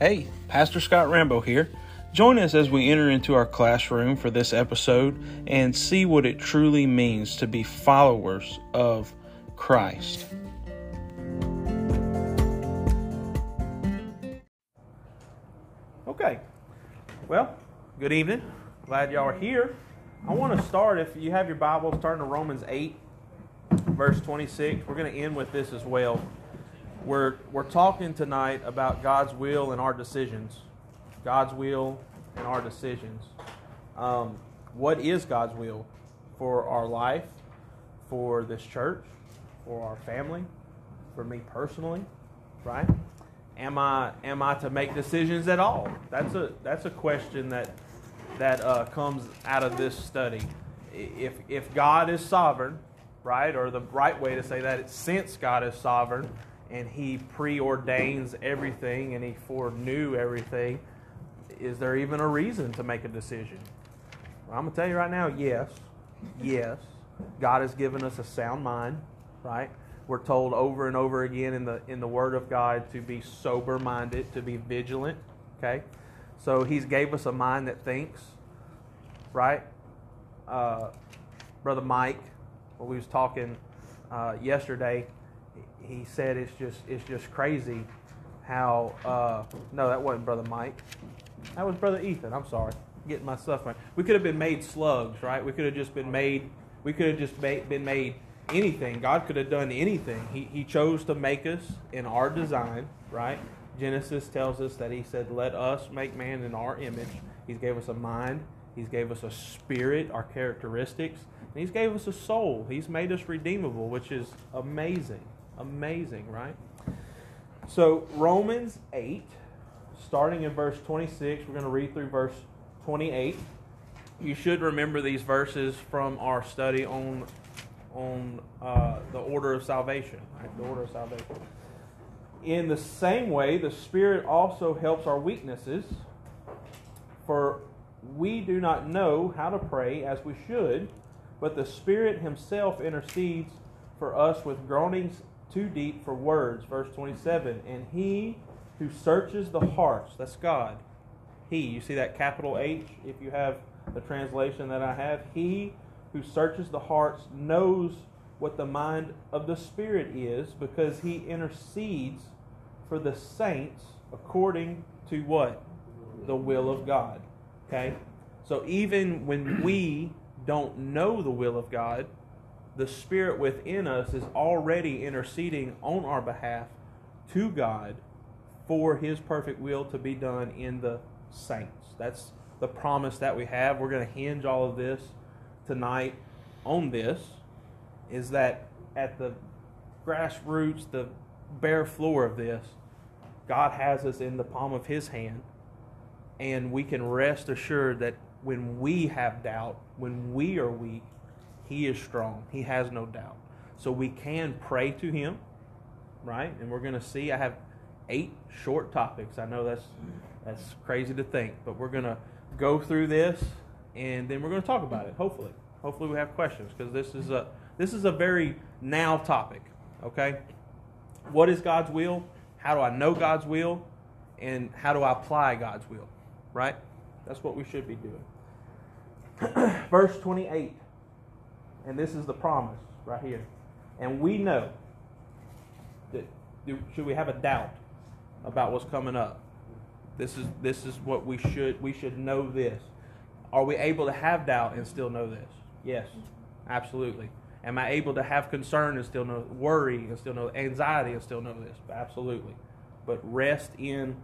Hey, Pastor Scott Rambo here. Join us as we enter into our classroom for this episode and see what it truly means to be followers of Christ. Okay, well, good evening. Glad y'all are here. I want to start, if you have your Bibles, turn to Romans 8, verse 26. We're going to end with this as well. We're, we're talking tonight about God's will and our decisions. God's will and our decisions. Um, what is God's will for our life, for this church, for our family, for me personally, right? Am I am I to make decisions at all? That's a that's a question that that uh, comes out of this study. If if God is sovereign, right, or the right way to say that, it's since God is sovereign, and he preordains everything and he foreknew everything, is there even a reason to make a decision? Well, I'm going to tell you right now yes. Yes. God has given us a sound mind, right? We're told over and over again in the in the Word of God to be sober minded, to be vigilant. Okay, so He's gave us a mind that thinks, right? Uh, Brother Mike, we was talking uh, yesterday, he said it's just it's just crazy how uh, no that wasn't brother Mike. That was brother Ethan. I'm sorry. Getting my stuff right we could have been made slugs right? We could have just been made we could have just made, been made anything. God could have done anything. He, he chose to make us in our design right? Genesis tells us that he said let us make man in our image. He's gave us a mind. He's gave us a spirit our characteristics. And he's gave us a soul. He's made us redeemable which is amazing Amazing, right? So, Romans 8, starting in verse 26, we're going to read through verse 28. You should remember these verses from our study on on uh, the order of salvation, right? The order of salvation. In the same way, the Spirit also helps our weaknesses, for we do not know how to pray as we should, but the Spirit Himself intercedes for us with groanings too deep for words. Verse 27 And he who searches the hearts, that's God. He, you see that capital H if you have the translation that I have? He who searches the hearts knows what the mind of the Spirit is because he intercedes for the saints according to what? The will of God. Okay? So even when we don't know the will of God, the Spirit within us is already interceding on our behalf to God for His perfect will to be done in the saints. That's the promise that we have. We're going to hinge all of this tonight on this is that at the grassroots, the bare floor of this, God has us in the palm of His hand, and we can rest assured that when we have doubt, when we are weak, he is strong. He has no doubt. So we can pray to Him, right? And we're going to see. I have eight short topics. I know that's that's crazy to think, but we're going to go through this, and then we're going to talk about it. Hopefully, hopefully we have questions because this is a this is a very now topic. Okay, what is God's will? How do I know God's will? And how do I apply God's will? Right? That's what we should be doing. Verse 28. And this is the promise right here. And we know that should we have a doubt about what's coming up? This is this is what we should we should know this. Are we able to have doubt and still know this? Yes. Absolutely. Am I able to have concern and still know worry and still know anxiety and still know this? Absolutely. But rest in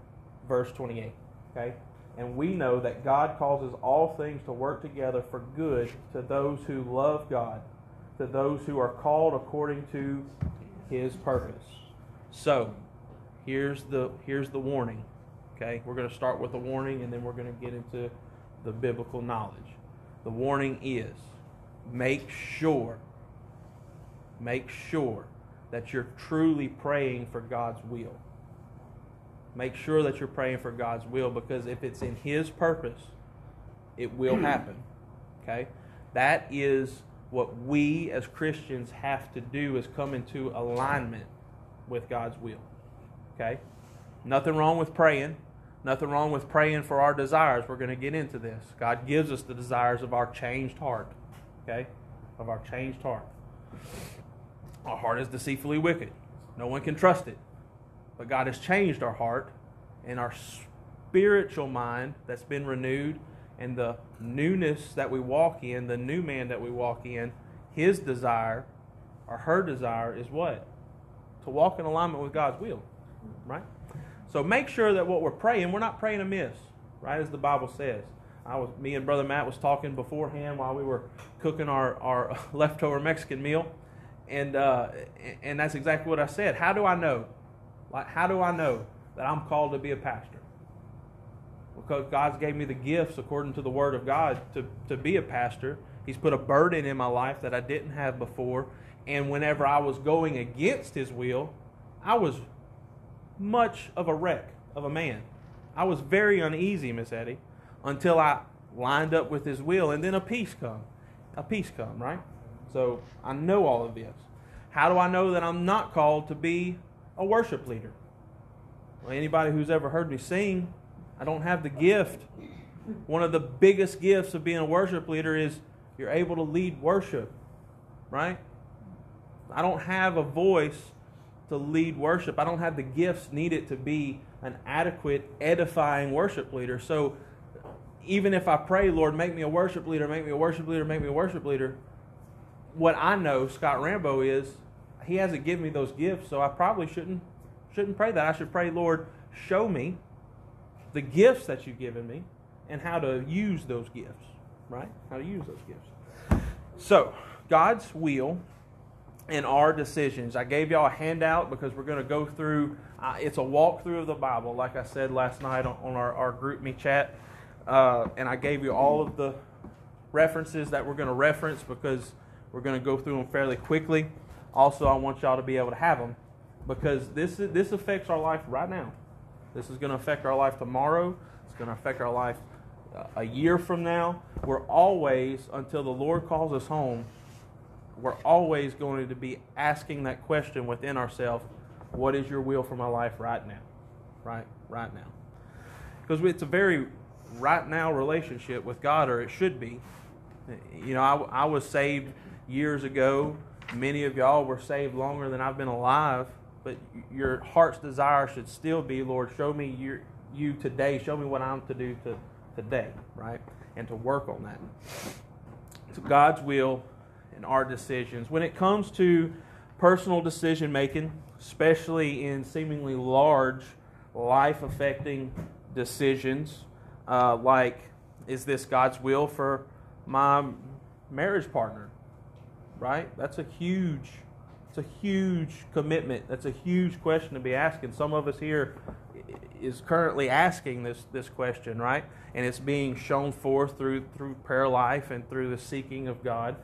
verse 28. Okay? And we know that God causes all things to work together for good to those who love God, to those who are called according to his purpose. So, here's the here's the warning. Okay? We're going to start with a warning and then we're going to get into the biblical knowledge. The warning is make sure make sure that you're truly praying for God's will. Make sure that you're praying for God's will because if it's in His purpose, it will hmm. happen. Okay? That is what we as Christians have to do is come into alignment with God's will. Okay? Nothing wrong with praying. Nothing wrong with praying for our desires. We're going to get into this. God gives us the desires of our changed heart. Okay? Of our changed heart. Our heart is deceitfully wicked. No one can trust it. But God has changed our heart and our spiritual mind that's been renewed and the newness that we walk in, the new man that we walk in, his desire or her desire is what? To walk in alignment with God's will. Right? So make sure that what we're praying, we're not praying amiss, right? As the Bible says. I was me and Brother Matt was talking beforehand while we were cooking our, our leftover Mexican meal and uh, and that's exactly what I said. How do I know? Like, how do I know that I'm called to be a pastor? Because God's gave me the gifts according to the Word of God to, to be a pastor. He's put a burden in my life that I didn't have before. And whenever I was going against His will, I was much of a wreck of a man. I was very uneasy, Miss Eddie, until I lined up with His will, and then a peace come. A peace come, right? So I know all of this. How do I know that I'm not called to be a worship leader? Well, anybody who's ever heard me sing, I don't have the gift. One of the biggest gifts of being a worship leader is you're able to lead worship, right? I don't have a voice to lead worship. I don't have the gifts needed to be an adequate, edifying worship leader. So even if I pray, Lord, make me a worship leader, make me a worship leader, make me a worship leader, what I know, Scott Rambo, is he hasn't given me those gifts, so I probably shouldn't shouldn't pray that. I should pray, Lord, show me the gifts that you've given me and how to use those gifts, right? How to use those gifts. So, God's will and our decisions. I gave y'all a handout because we're going to go through, uh, it's a walkthrough of the Bible, like I said last night on, on our, our GroupMe chat. Uh, and I gave you all of the references that we're going to reference because we're going to go through them fairly quickly. Also, I want y'all to be able to have them because this this affects our life right now. This is going to affect our life tomorrow. It's going to affect our life uh, a year from now. We're always, until the Lord calls us home, we're always going to be asking that question within ourselves what is your will for my life right now? Right? Right now. Because it's a very right now relationship with God, or it should be. You know, I, I was saved years ago. Many of y'all were saved longer than I've been alive, but your heart's desire should still be, Lord, show me your, you today. Show me what I'm to do to, today, right? And to work on that. So God's will and our decisions. When it comes to personal decision making, especially in seemingly large, life affecting decisions, uh, like is this God's will for my marriage partner? Right? That's a huge, it's a huge commitment. That's a huge question to be asking. Some of us here is currently asking this this question, right? And it's being shown forth through through prayer life and through the seeking of God.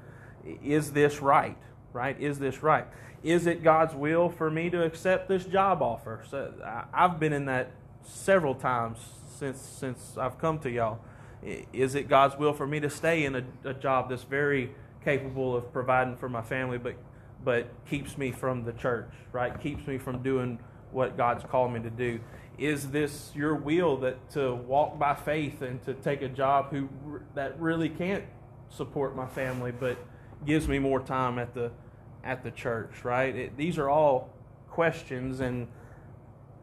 Is this right? Right? Is this right? Is it God's will for me to accept this job offer? So I've been in that several times since since I've come to y'all. Is it God's will for me to stay in a, a job that's very capable of providing for my family, but but keeps me from the church, right? Keeps me from doing what God's called me to do. Is this your will that to walk by faith and to take a job who that really can't support my family, but gives me more time at the at the church, right? It, these are all questions, and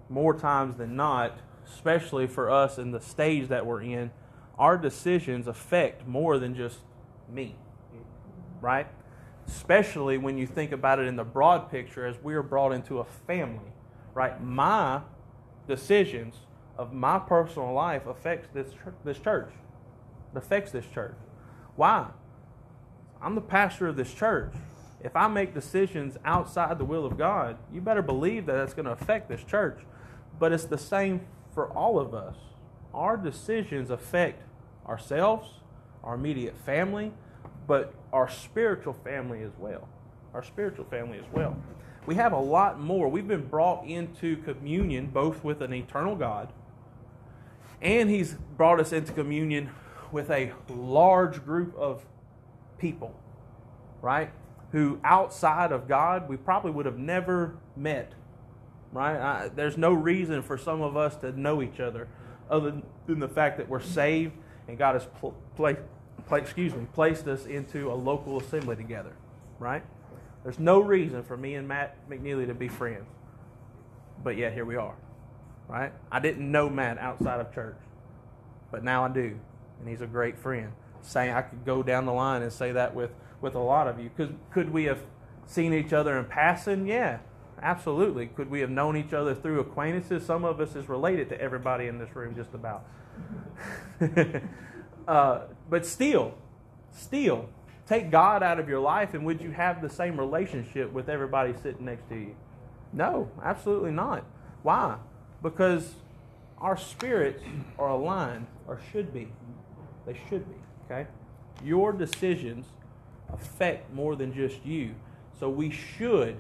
more times than not, especially for us in the stage that we're in, our decisions affect more than just me right? Especially when you think about it in the broad picture as we are brought into a family, right? My decisions of my personal life affects this this church. It affects this church. Why? I'm the pastor of this church. If I make decisions outside the will of God, you better believe that that's going to affect this church. But it's the same for all of us. Our decisions affect ourselves, our immediate family, but our spiritual family as well. Our spiritual family as well. We have a lot more. We've been brought into communion both with an eternal God, and He's brought us into communion with a large group of people, right? Who outside of God we probably would have never met, right? I, there's no reason for some of us to know each other other than the fact that we're saved and God has pl- pla- pla- excuse me, placed us into a local assembly together, right? There's no reason for me and Matt McNeely to be friends, but yet here we are, right? I didn't know Matt outside of church, but now I do, and he's a great friend. Saying I could go down the line and say that with with a lot of you. Could could we have seen each other in passing? Yeah, absolutely. Could we have known each other through acquaintances? Some of us is related to everybody in this room, just about. uh, but still, still, take God out of your life, and would you have the same relationship with everybody sitting next to you? No, absolutely not. Why? Because our spirits are aligned, or should be. They should be. Okay? Your decisions affect more than just you. So we should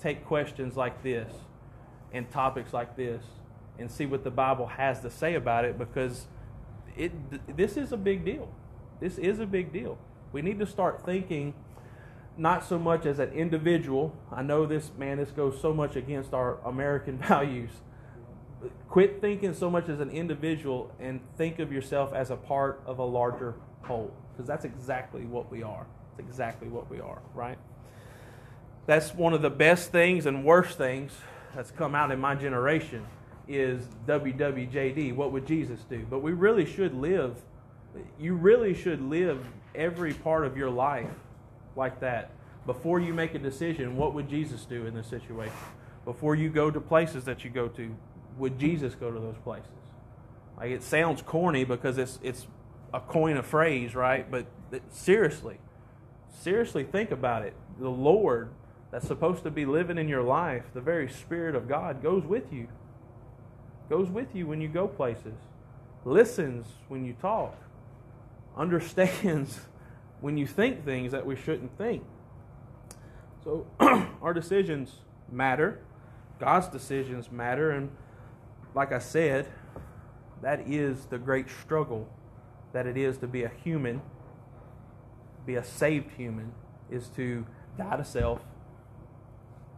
take questions like this and topics like this and see what the Bible has to say about it because it this is a big deal. This is a big deal. We need to start thinking not so much as an individual. I know this man this goes so much against our American values. Quit thinking so much as an individual and think of yourself as a part of a larger whole because that's exactly what we are. It's exactly what we are, right? That's one of the best things and worst things that's come out in my generation is WWJD. What would Jesus do? But we really should live, you really should live every part of your life like that. Before you make a decision, what would Jesus do in this situation? Before you go to places that you go to, would Jesus go to those places? Like it sounds corny because it's it's a coin of phrase, right? But seriously, seriously think about it. The Lord that's supposed to be living in your life, the very Spirit of God goes with you. Goes with you when you go places. Listens when you talk. Understands when you think things that we shouldn't think. So our decisions matter. God's decisions matter. And like I said, that is the great struggle that it is to be a human, be a saved human, is to die to self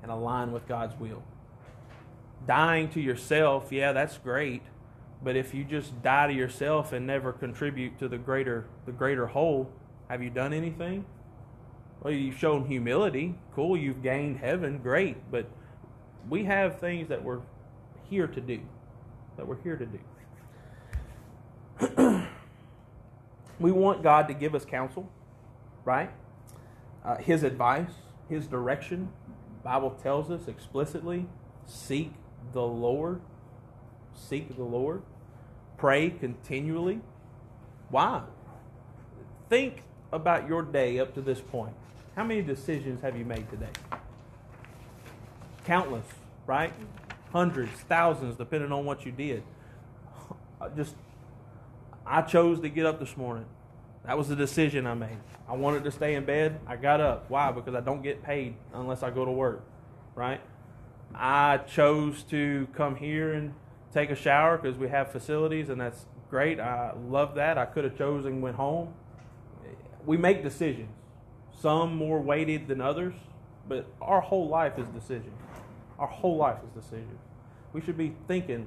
and align with God's will. Dying to yourself, yeah, that's great, but if you just die to yourself and never contribute to the greater the greater whole, have you done anything? Well, you've shown humility. Cool, you've gained heaven. Great, but we have things that we're here to do. That we're here to do. We want God to give us counsel, right? Uh, his advice, His direction. Bible tells us explicitly: seek the Lord. Seek the Lord. Pray continually. Why? Think about your day up to this point. How many decisions have you made today? Countless, right? Hundreds, thousands, depending on what you did. Just I chose to get up this morning. That was the decision I made. I wanted to stay in bed. I got up. Why? Because I don't get paid unless I go to work, right? I chose to come here and take a shower because we have facilities, and that's great. I love that. I could have chosen went home. We make decisions, some more weighted than others, but our whole life is decision. Our whole life is decision. We should be thinking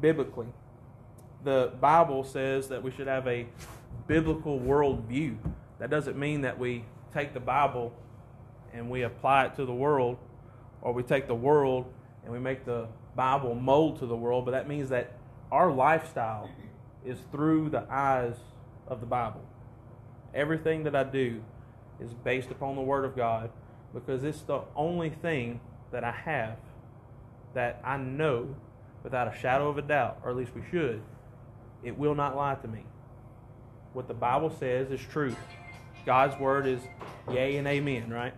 biblically the Bible says that we should have a biblical worldview. That doesn't mean that we take the Bible and we apply it to the world, or we take the world and we make the Bible mold to the world, but that means that our lifestyle is through the eyes of the Bible. Everything that I do is based upon the Word of God because it's the only thing that I have that I know without a shadow of a doubt, or at least we should, it will not lie to me. What the Bible says is truth. God's word is yea and amen, right?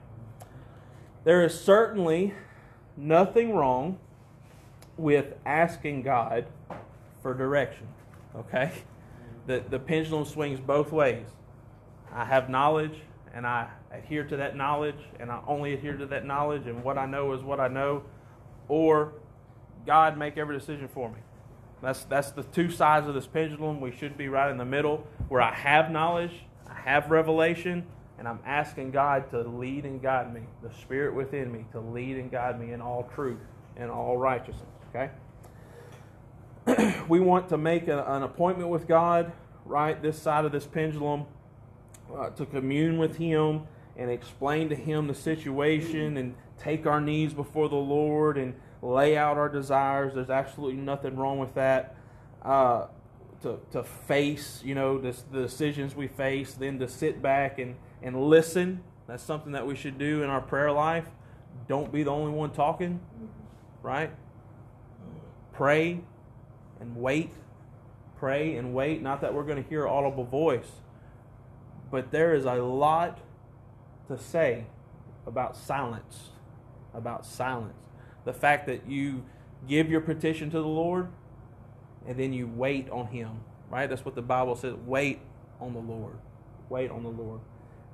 There is certainly nothing wrong with asking God for direction, okay? The, the pendulum swings both ways. I have knowledge and I adhere to that knowledge and I only adhere to that knowledge and what I know is what I know, or God make every decision for me. That's, that's the two sides of this pendulum. We should be right in the middle where I have knowledge, I have revelation, and I'm asking God to lead and guide me, the Spirit within me to lead and guide me in all truth and all righteousness. Okay? we want to make a, an appointment with God, right, this side of this pendulum, uh, to commune with Him and explain to Him the situation and take our needs before the Lord and lay out our desires. There's absolutely nothing wrong with that. Uh, to, to face, you know, the decisions we face, then to sit back and, and listen. That's something that we should do in our prayer life. Don't be the only one talking, right? Pray and wait. Pray and wait. Not that we're going to hear audible voice, but there is a lot to say about silence. About silence. The fact that you give your petition to the Lord and then you wait on Him, right? That's what the Bible says. Wait on the Lord. Wait on the Lord.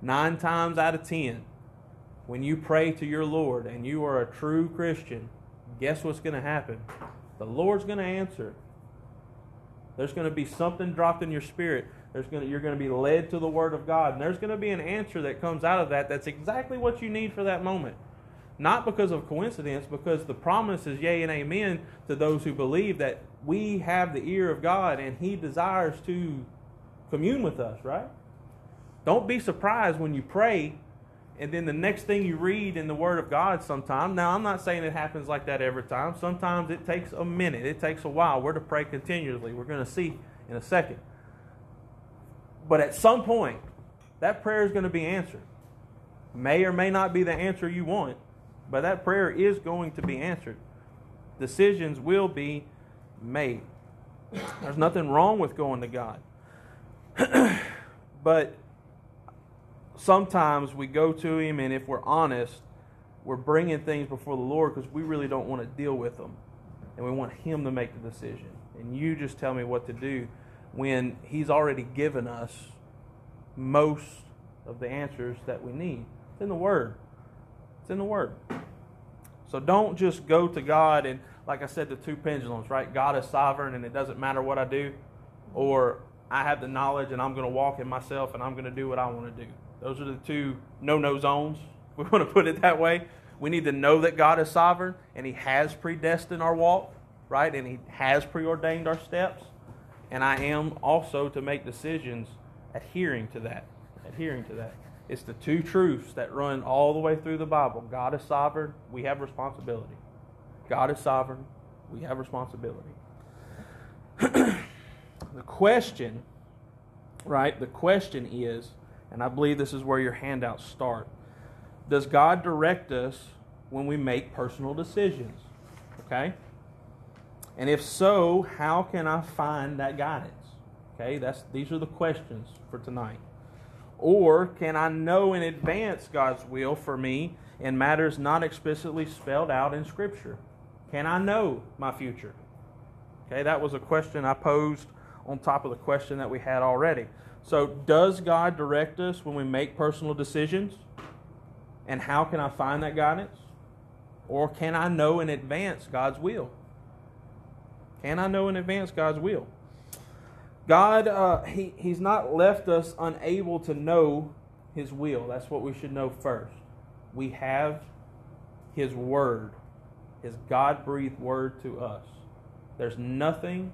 Nine times out of ten, when you pray to your Lord and you are a true Christian, guess what's going to happen? The Lord's going to answer. There's going to be something dropped in your spirit. There's going to, you're going to be led to the Word of God. And there's going to be an answer that comes out of that that's exactly what you need for that moment. Not because of coincidence, because the promise is yea and amen to those who believe that we have the ear of God and He desires to commune with us, right? Don't be surprised when you pray and then the next thing you read in the Word of God sometime. Now, I'm not saying it happens like that every time. Sometimes it takes a minute, it takes a while. We're to pray continuously. We're going to see in a second. But at some point, that prayer is going to be answered. May or may not be the answer you want, but that prayer is going to be answered. Decisions will be made. There's nothing wrong with going to God. but sometimes we go to Him, and if we're honest, we're bringing things before the Lord because we really don't want to deal with them. And we want Him to make the decision. And you just tell me what to do when He's already given us most of the answers that we need. It's in the Word. It's in the Word. So don't just go to God and, like I said, the two pendulums, right? God is sovereign and it doesn't matter what I do, or I have the knowledge and I'm going to walk in myself and I'm going to do what I want to do. Those are the two no no zones. We want to put it that way. We need to know that God is sovereign and He has predestined our walk, right? And He has preordained our steps. And I am also to make decisions adhering to that. Adhering to that. It's the two truths that run all the way through the Bible. God is sovereign, we have responsibility. God is sovereign, we have responsibility. the question, right? The question is and I believe this is where your handouts start. Does God direct us when we make personal decisions? Okay? And if so, how can I find that guidance? Okay, that's these are the questions for tonight. Or can I know in advance God's will for me in matters not explicitly spelled out in Scripture? Can I know my future? Okay, that was a question I posed on top of the question that we had already. So, does God direct us when we make personal decisions? And how can I find that guidance? Or can I know in advance God's will? Can I know in advance God's will? God, uh, he, He's not left us unable to know His will. That's what we should know first. We have His Word, His God breathed Word to us. There's nothing,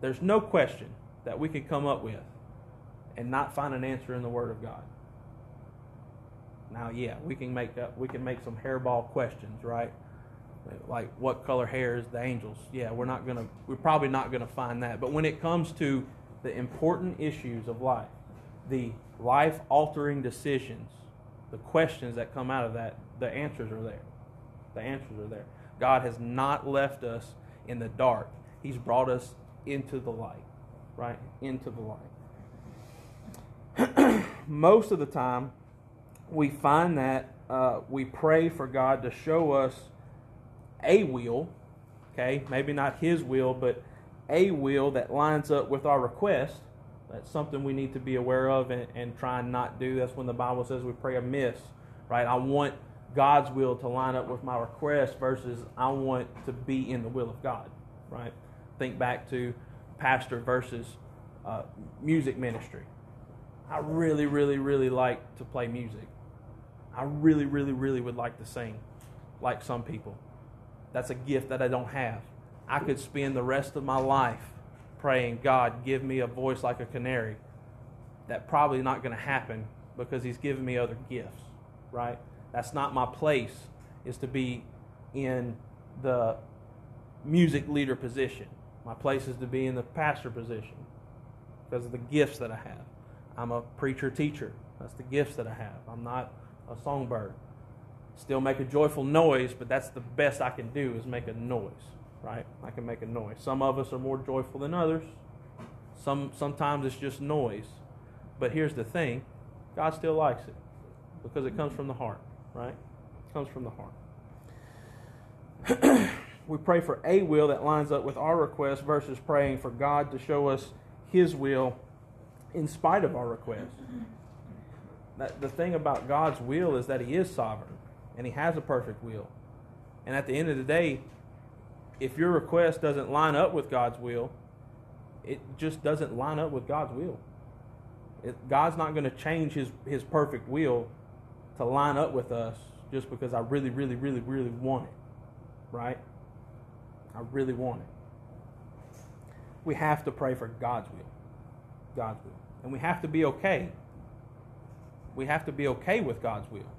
there's no question that we could come up with and not find an answer in the Word of God. Now, yeah, we can make up, we can make some hairball questions, right? Like what color hair is the angels? Yeah, we're not gonna, we're probably not gonna find that. But when it comes to the important issues of life, the life-altering decisions, the questions that come out of that, the answers are there. The answers are there. God has not left us in the dark. He's brought us into the light, right? Into the light. Most of the time, we find that uh, we pray for God to show us a will, okay, maybe not His will, but a will that lines up with our request. That's something we need to be aware of and, and try and not do. That's when the Bible says we pray amiss, right? I want God's will to line up with my request versus I want to be in the will of God, right? Think back to pastor versus uh, music ministry. I really, really, really like to play music. I really, really, really would like to sing like some people. That's a gift that I don't have. I could spend the rest of my life praying, God, give me a voice like a canary. That probably not going to happen because He's given me other gifts, right? That's not my place, is to be in the music leader position. My place is to be in the pastor position because of the gifts that I have. I'm a preacher teacher. That's the gifts that I have. I'm not a songbird. Still make a joyful noise, but that's the best I can do is make a noise, right? I can make a noise. Some of us are more joyful than others. Some sometimes it's just noise. But here's the thing, God still likes it because it comes from the heart, right? It comes from the heart. we pray for a will that lines up with our request versus praying for God to show us his will in spite of our request. That, the thing about God's will is that He is sovereign and He has a perfect will. And at the end of the day, if your request doesn't line up with God's will, it just doesn't line up with God's will. It, God's not going to change his, his perfect will to line up with us just because I really, really, really, really want it. Right? I really want it. We have to pray for God's will. God's will. And we have to be okay. We have to be okay with God's will.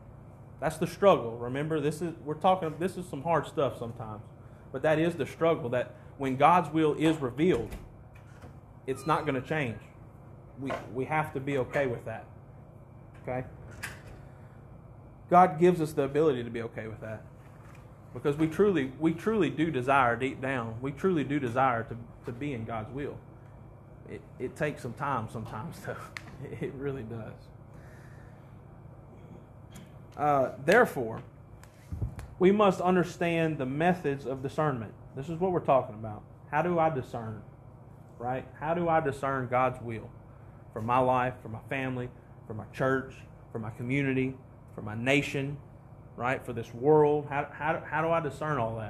That's the struggle. Remember, this is we're talking this is some hard stuff sometimes. But that is the struggle that when God's will is revealed, it's not going to change. We we have to be okay with that. Okay? God gives us the ability to be okay with that. Because we truly we truly do desire deep down. We truly do desire to, to be in God's will it, it takes some time sometimes, though. It really does. Uh, therefore, we must understand the methods of discernment. This is what we're talking about. How do I discern? Right? How do I discern God's will for my life, for my family, for my church, for my community, for my nation, right? For this world? How, how, how do I discern all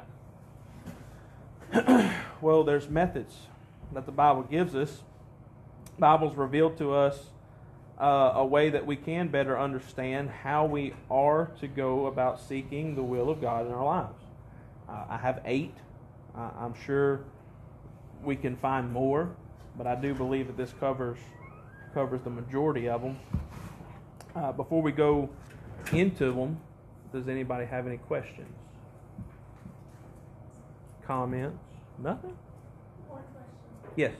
that? well, there's methods that the Bible gives us. The Bible's revealed to us uh, a way that we can better understand how we are to go about seeking the will of God in our lives. Uh, I have eight. Uh, I'm sure we can find more, but I do believe that this covers covers the majority of them. Uh, before we go into them, does anybody have any questions? Comments? Nothing? Yes.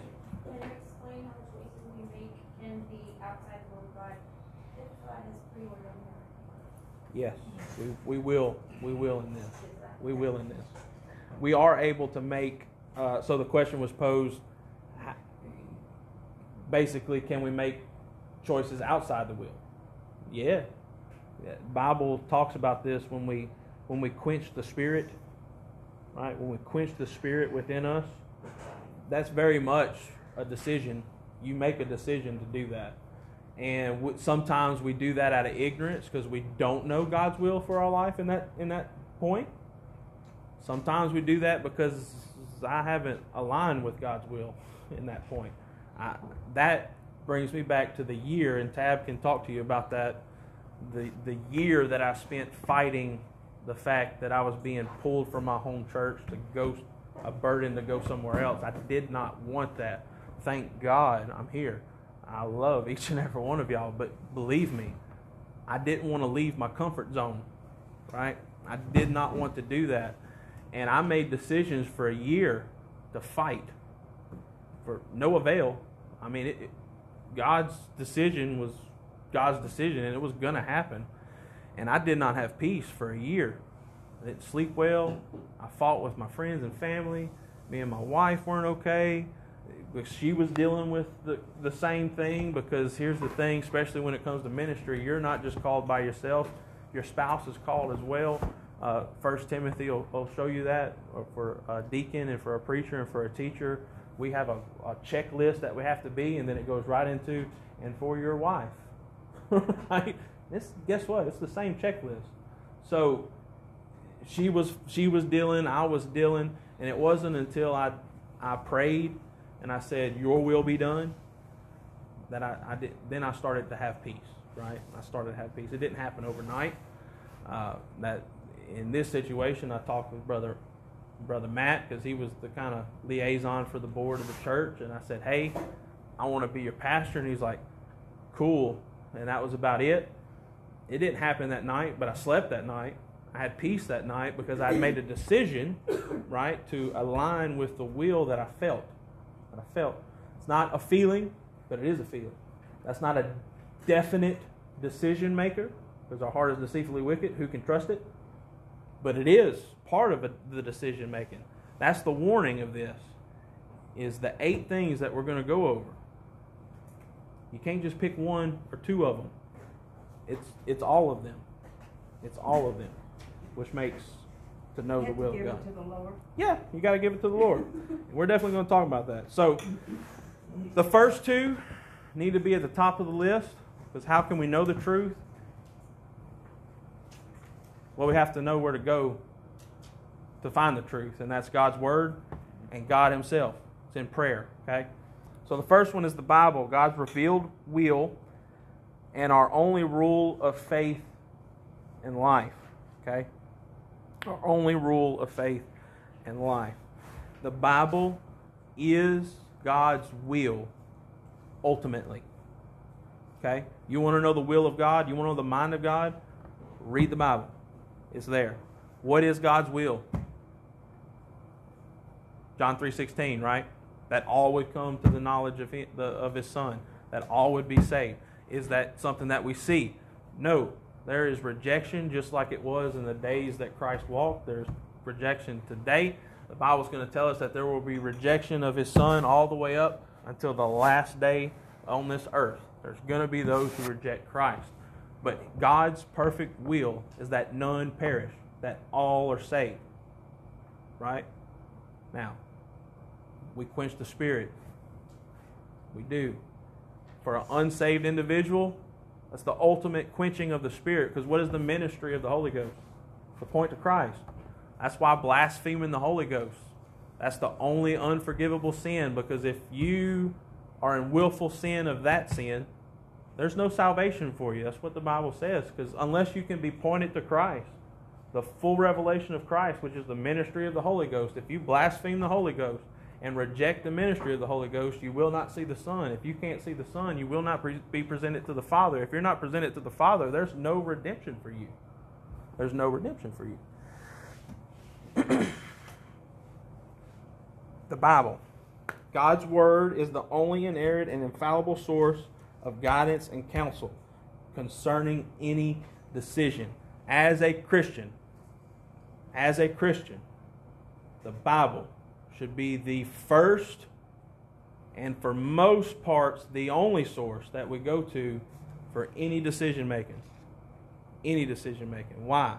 Can you explain how choices we make can be outside the will of God if God has free will Yes, we, we will. We will in this. We will in this. We are able to make. Uh, so the question was posed. Basically, can we make choices outside the will? Yeah. yeah. Bible talks about this when we when we quench the spirit. Right when we quench the spirit within us that's very much a decision. You make a decision to do that. And w- sometimes we do that out of ignorance because we don't know God's will for our life in that in that point. Sometimes we do that because I haven't aligned with God's will in that point. I, that brings me back to the year, and Tab can talk to you about that. The the year that I spent fighting the fact that I was being pulled from my home church to go a burden to go somewhere else. I did not want that. Thank God I'm here. I love each and every one of y'all, but believe me, I didn't want to leave my comfort zone, right? I did not want to do that. And I made decisions for a year to fight for no avail. I mean, it, it, God's decision was God's decision, and it was going to happen. And I did not have peace for a year. I didn't sleep well. I fought with my friends and family. Me and my wife weren't okay. She was dealing with the, the same thing because here's the thing, especially when it comes to ministry, you're not just called by yourself, your spouse is called as well. Uh, First Timothy will, will, show you that for a deacon and for a preacher and for a teacher. We have a, a checklist that we have to be, and then it goes right into and for your wife. right? This, guess what? It's the same checklist. So she was she was dealing, I was dealing, and it wasn't until I I prayed and I said, "Your will be done," that I, I did. Then I started to have peace. Right? I started to have peace. It didn't happen overnight. Uh, that in this situation, I talked with brother Brother Matt because he was the kind of liaison for the board of the church. And I said, Hey, I want to be your pastor. And he's like, Cool. And that was about it. It didn't happen that night, but I slept that night. I had peace that night because I made a decision, right, to align with the will that I felt. That I felt. It's not a feeling, but it is a feeling. That's not a definite decision maker because our heart is deceitfully wicked. Who can trust it? But it is part of the decision making. That's the warning of this. Is the eight things that we're going to go over. You can't just pick one or two of them. It's it's all of them. It's all of them, which makes to know the will of God. it to the Lord. Yeah, you got to give it to the Lord. We're definitely going to talk about that. So, the first two need to be at the top of the list because how can we know the truth? Well, we have to know where to go to find the truth, and that's God's Word and God Himself. It's in prayer, okay? So, the first one is the Bible, God's revealed will, and our only rule of faith in life, okay? Our only rule of faith and life. The Bible is God's will ultimately. Okay? You want to know the will of God? You want to know the mind of God? Read the Bible. It's there. What is God's will? John 3:16, right? That all would come to the knowledge of his, the, of his son, that all would be saved. Is that something that we see? No. There is rejection just like it was in the days that Christ walked. There's rejection today. The Bible's going to tell us that there will be rejection of his son all the way up until the last day on this earth. There's going to be those who reject Christ. But God's perfect will is that none perish, that all are saved. Right? Now, we quench the spirit. We do. For an unsaved individual, that's the ultimate quenching of the spirit. Because what is the ministry of the Holy Ghost? To point to Christ. That's why blaspheming the Holy Ghost. That's the only unforgivable sin. Because if you are in willful sin of that sin, there's no salvation for you. That's what the Bible says. Because unless you can be pointed to Christ, the full revelation of Christ, which is the ministry of the Holy Ghost, if you blaspheme the Holy Ghost and reject the ministry of the Holy Ghost, you will not see the Son. If you can't see the Son, you will not pre- be presented to the Father. If you're not presented to the Father, there's no redemption for you. There's no redemption for you. the Bible. God's Word is the only inerrant and infallible source of guidance and counsel concerning any decision. As a Christian, as a Christian, the Bible should be the first and for most parts the only source that we go to for any decision making. Any decision making. Why?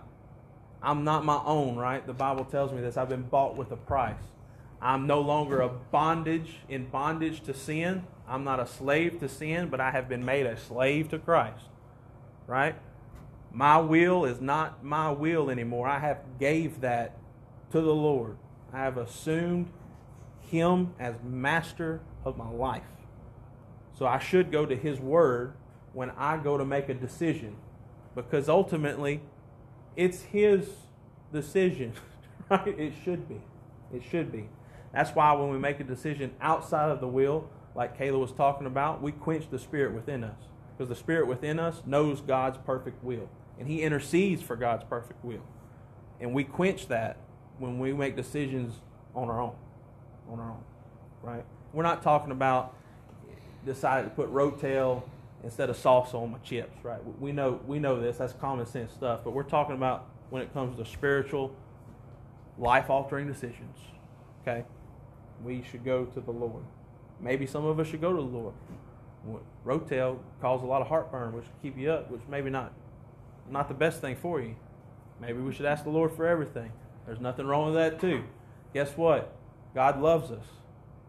I'm not my own, right? The Bible tells me this. I've been bought with a price. I'm no longer a bondage in bondage to sin. I'm not a slave to sin, but I have been made a slave to Christ. Right? My will is not my will anymore. I have gave that to the Lord. I have assumed him as master of my life. So I should go to his word when I go to make a decision because ultimately it's his decision, right? It should be. It should be. That's why when we make a decision outside of the will, like Kayla was talking about, we quench the spirit within us because the spirit within us knows God's perfect will and he intercedes for God's perfect will. And we quench that when we make decisions on our own. On our own. Right? We're not talking about deciding to put rotel instead of salsa on my chips, right? We know we know this, that's common sense stuff, but we're talking about when it comes to spiritual life altering decisions. Okay? We should go to the Lord. Maybe some of us should go to the Lord. Rotel causes a lot of heartburn, which will keep you up, which maybe not not the best thing for you. Maybe we should ask the Lord for everything. There's nothing wrong with that too. Guess what? God loves us.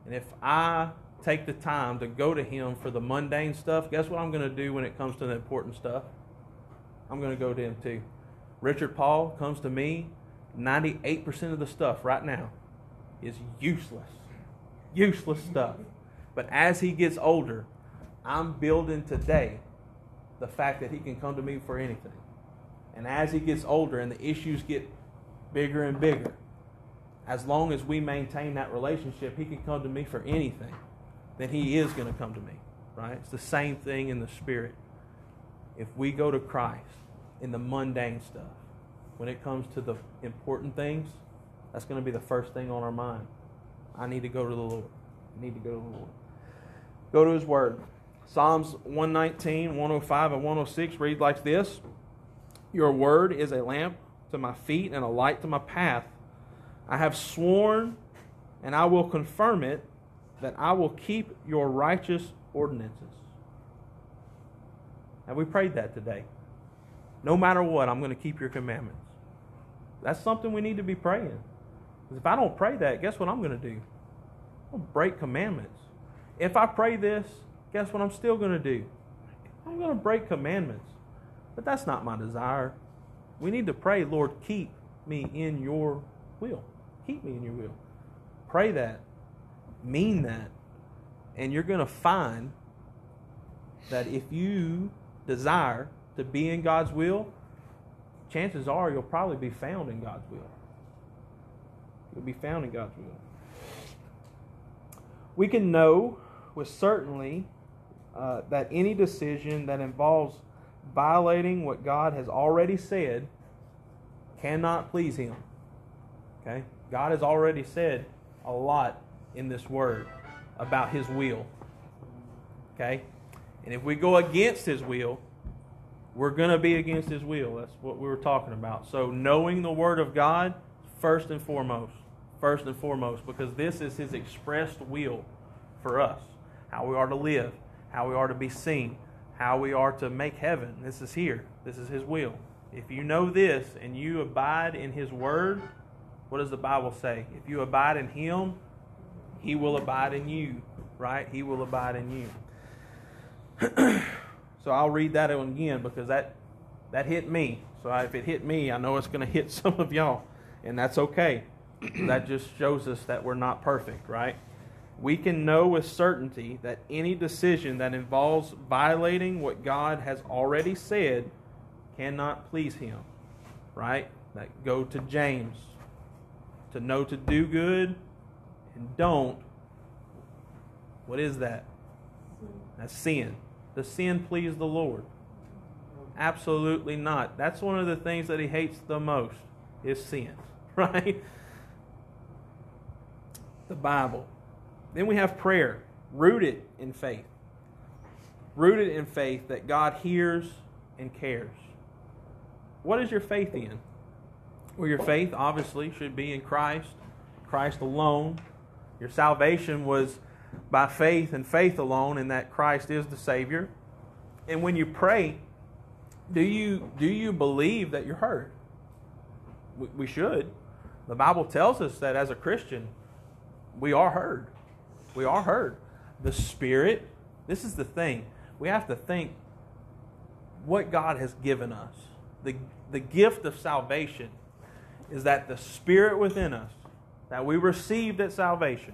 And if I take the time to go to Him for the mundane stuff, guess what I'm going to do when it comes to the important stuff? I'm going to go to Him too. Richard Paul comes to me. 98% of the stuff right now is useless. Useless stuff. But as he gets older, I'm building today the fact that he can come to me for anything. And as he gets older and the issues get bigger and bigger, as long as we maintain that relationship, He can come to me for anything. Then He is going to come to me, right? It's the same thing in the Spirit. If we go to Christ in the mundane stuff, when it comes to the important things, that's going to be the first thing on our mind. I need to go to the Lord. I need to go to the Lord. Go to His Word. Psalms 119, 105, and 106 read like this Your Word is a lamp to my feet and a light to my path. I have sworn, and I will confirm it, that I will keep your righteous ordinances. And we prayed that today? No matter what, I'm going to keep your commandments. That's something we need to be praying. Because if I don't pray that, guess what I'm going to do? I'm going to break commandments. If I pray this, guess what I'm still going to do? I'm going to break commandments. But that's not my desire. We need to pray, Lord, keep me in your will. Keep me in your will. Pray that. Mean that. And you're going to find that if you desire to be in God's will, chances are you'll probably be found in God's will. You'll be found in God's will. We can know with certainty uh, that any decision that involves violating what God has already said cannot please Him. Okay? God has already said a lot in this word about His will. Okay? And if we go against His will, we're going to be against His will. That's what we were talking about. So, knowing the Word of God, first and foremost. First and foremost, because this is His expressed will for us how we are to live, how we are to be seen, how we are to make heaven. This is here. This is His will. If you know this and you abide in His Word, what does the Bible say? If you abide in Him, He will abide in you, right? He will abide in you. so I'll read that again because that that hit me. So if it hit me, I know it's going to hit some of y'all, and that's okay. that just shows us that we're not perfect, right? We can know with certainty that any decision that involves violating what God has already said cannot please Him. Right? That go to James. To know to do good and don't. What is that? That's sin. Does sin please the Lord? Absolutely not. That's one of the things that He hates the most is sin. Right? The Bible. Then we have prayer, rooted in faith. Rooted in faith that God hears and cares. What is your faith in? Well, your faith obviously should be in Christ, Christ alone. Your salvation was by faith and faith alone, and that Christ is the Savior. And when you pray, do you do you believe that you're heard? We, we should. The Bible tells us that as a Christian, we are heard. We are heard. The Spirit, this is the thing. We have to think what God has given us. The, the gift of salvation is that the Spirit within us, that we received at salvation,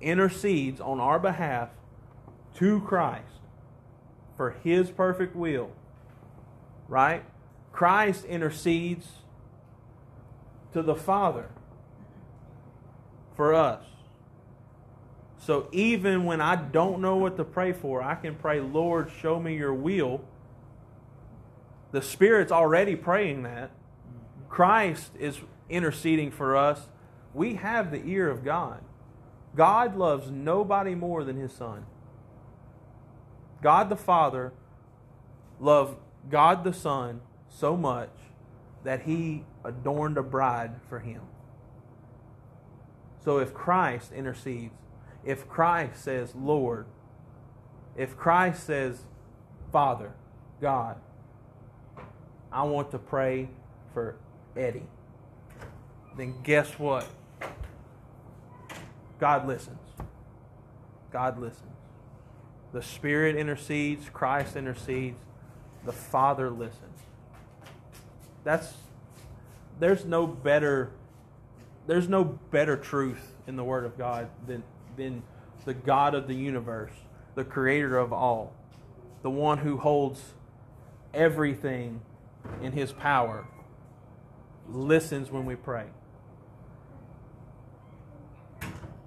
intercedes on our behalf to Christ for His perfect will. Right? Christ intercedes to the Father for us. So even when I don't know what to pray for, I can pray, Lord, show me your will. The Spirit's already praying that. Christ is interceding for us. We have the ear of God. God loves nobody more than his Son. God the Father loved God the Son so much that he adorned a bride for him. So if Christ intercedes, if Christ says Lord, if Christ says Father, God, I want to pray for Eddie, then guess what? God listens. God listens. The Spirit intercedes, Christ intercedes, the Father listens. That's there's no better there's no better truth in the Word of God than than the God of the universe, the creator of all, the one who holds everything in his power, listens when we pray.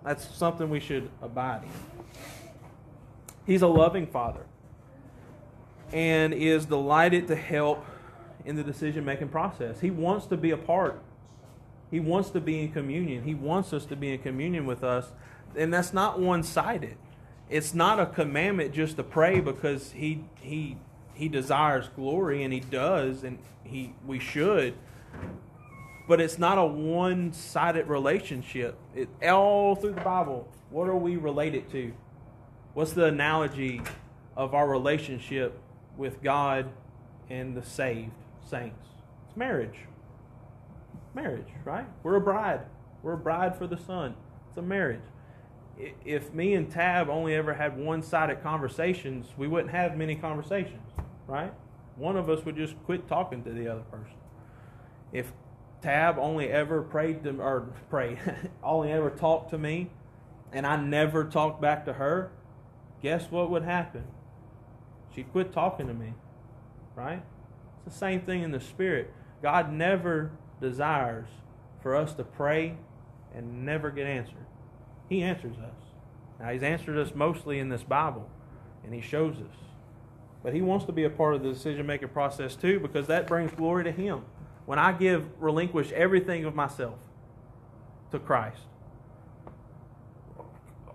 That's something we should abide in. He's a loving Father and is delighted to help in the decision making process. He wants to be a part. He wants to be in communion. He wants us to be in communion with us. And that's not one sided. It's not a commandment just to pray because he he he desires glory and he does and he we should. But it's not a one-sided relationship. It all through the bible what are we related to? What's the analogy of our relationship with god and the saved saints? It's marriage. Marriage right? We're a bride. We're a bride for the son. It's a marriage if me and tab only ever had one-sided conversations we wouldn't have many conversations right? One of us would just quit talking to the other person. If Tab only ever prayed to or pray, only ever talked to me, and I never talked back to her, guess what would happen? She'd quit talking to me, right? It's the same thing in the spirit. God never desires for us to pray and never get answered. He answers us. Now, He's answered us mostly in this Bible, and He shows us. But he wants to be a part of the decision making process too because that brings glory to him. When I give, relinquish everything of myself to Christ,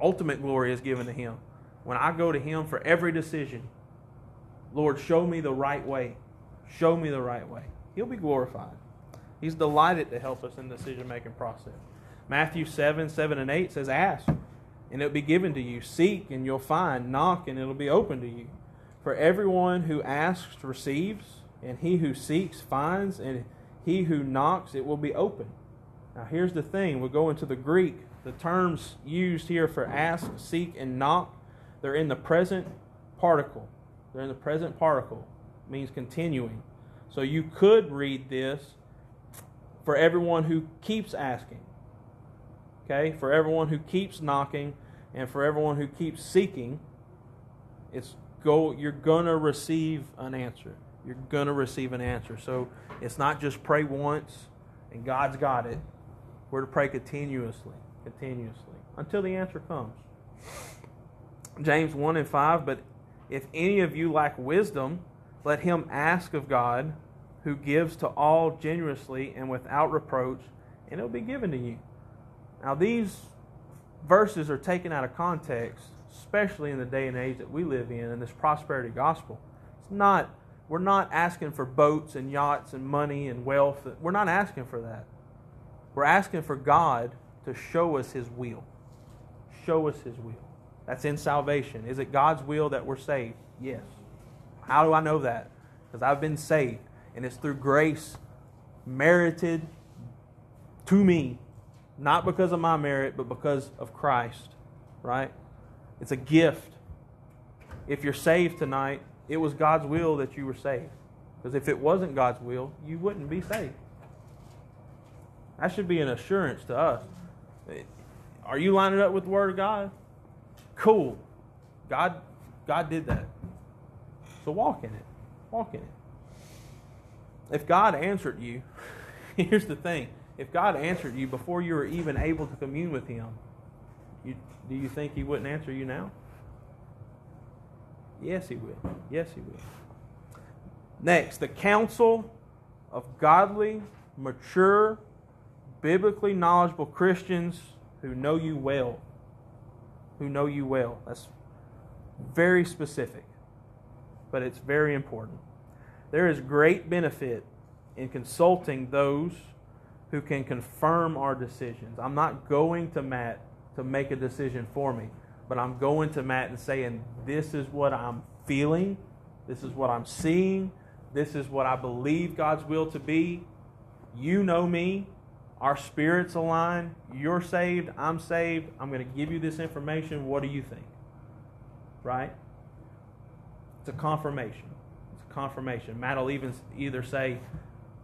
ultimate glory is given to him. When I go to him for every decision, Lord, show me the right way. Show me the right way. He'll be glorified. He's delighted to help us in the decision making process. Matthew 7, 7 and 8 says, Ask, and it'll be given to you. Seek, and you'll find. Knock, and it'll be open to you. For everyone who asks receives, and he who seeks finds, and he who knocks it will be open. Now, here's the thing we'll go into the Greek. The terms used here for ask, seek, and knock, they're in the present particle. They're in the present particle, it means continuing. So you could read this for everyone who keeps asking. Okay? For everyone who keeps knocking and for everyone who keeps seeking. It's go you're going to receive an answer. You're going to receive an answer. So it's not just pray once and God's got it. We're to pray continuously, continuously until the answer comes. James 1 and 5, but if any of you lack wisdom, let him ask of God, who gives to all generously and without reproach, and it'll be given to you. Now, these verses are taken out of context especially in the day and age that we live in, in this prosperity gospel. It's not, we're not asking for boats and yachts and money and wealth. We're not asking for that. We're asking for God to show us His will. Show us His will. That's in salvation. Is it God's will that we're saved? Yes. How do I know that? Because I've been saved, and it's through grace merited to me, not because of my merit, but because of Christ, right? It's a gift. If you're saved tonight, it was God's will that you were saved. Because if it wasn't God's will, you wouldn't be saved. That should be an assurance to us. Are you lining up with the Word of God? Cool. God, God did that. So walk in it. Walk in it. If God answered you, here's the thing. If God answered you before you were even able to commune with Him, you, do you think he wouldn't answer you now? Yes, he will. Yes, he will. Next, the counsel of godly, mature, biblically knowledgeable Christians who know you well. Who know you well. That's very specific, but it's very important. There is great benefit in consulting those who can confirm our decisions. I'm not going to Matt to make a decision for me. But I'm going to Matt and saying, This is what I'm feeling. This is what I'm seeing. This is what I believe God's will to be. You know me. Our spirits align. You're saved. I'm saved. I'm going to give you this information. What do you think? Right? It's a confirmation. It's a confirmation. Matt will even either say,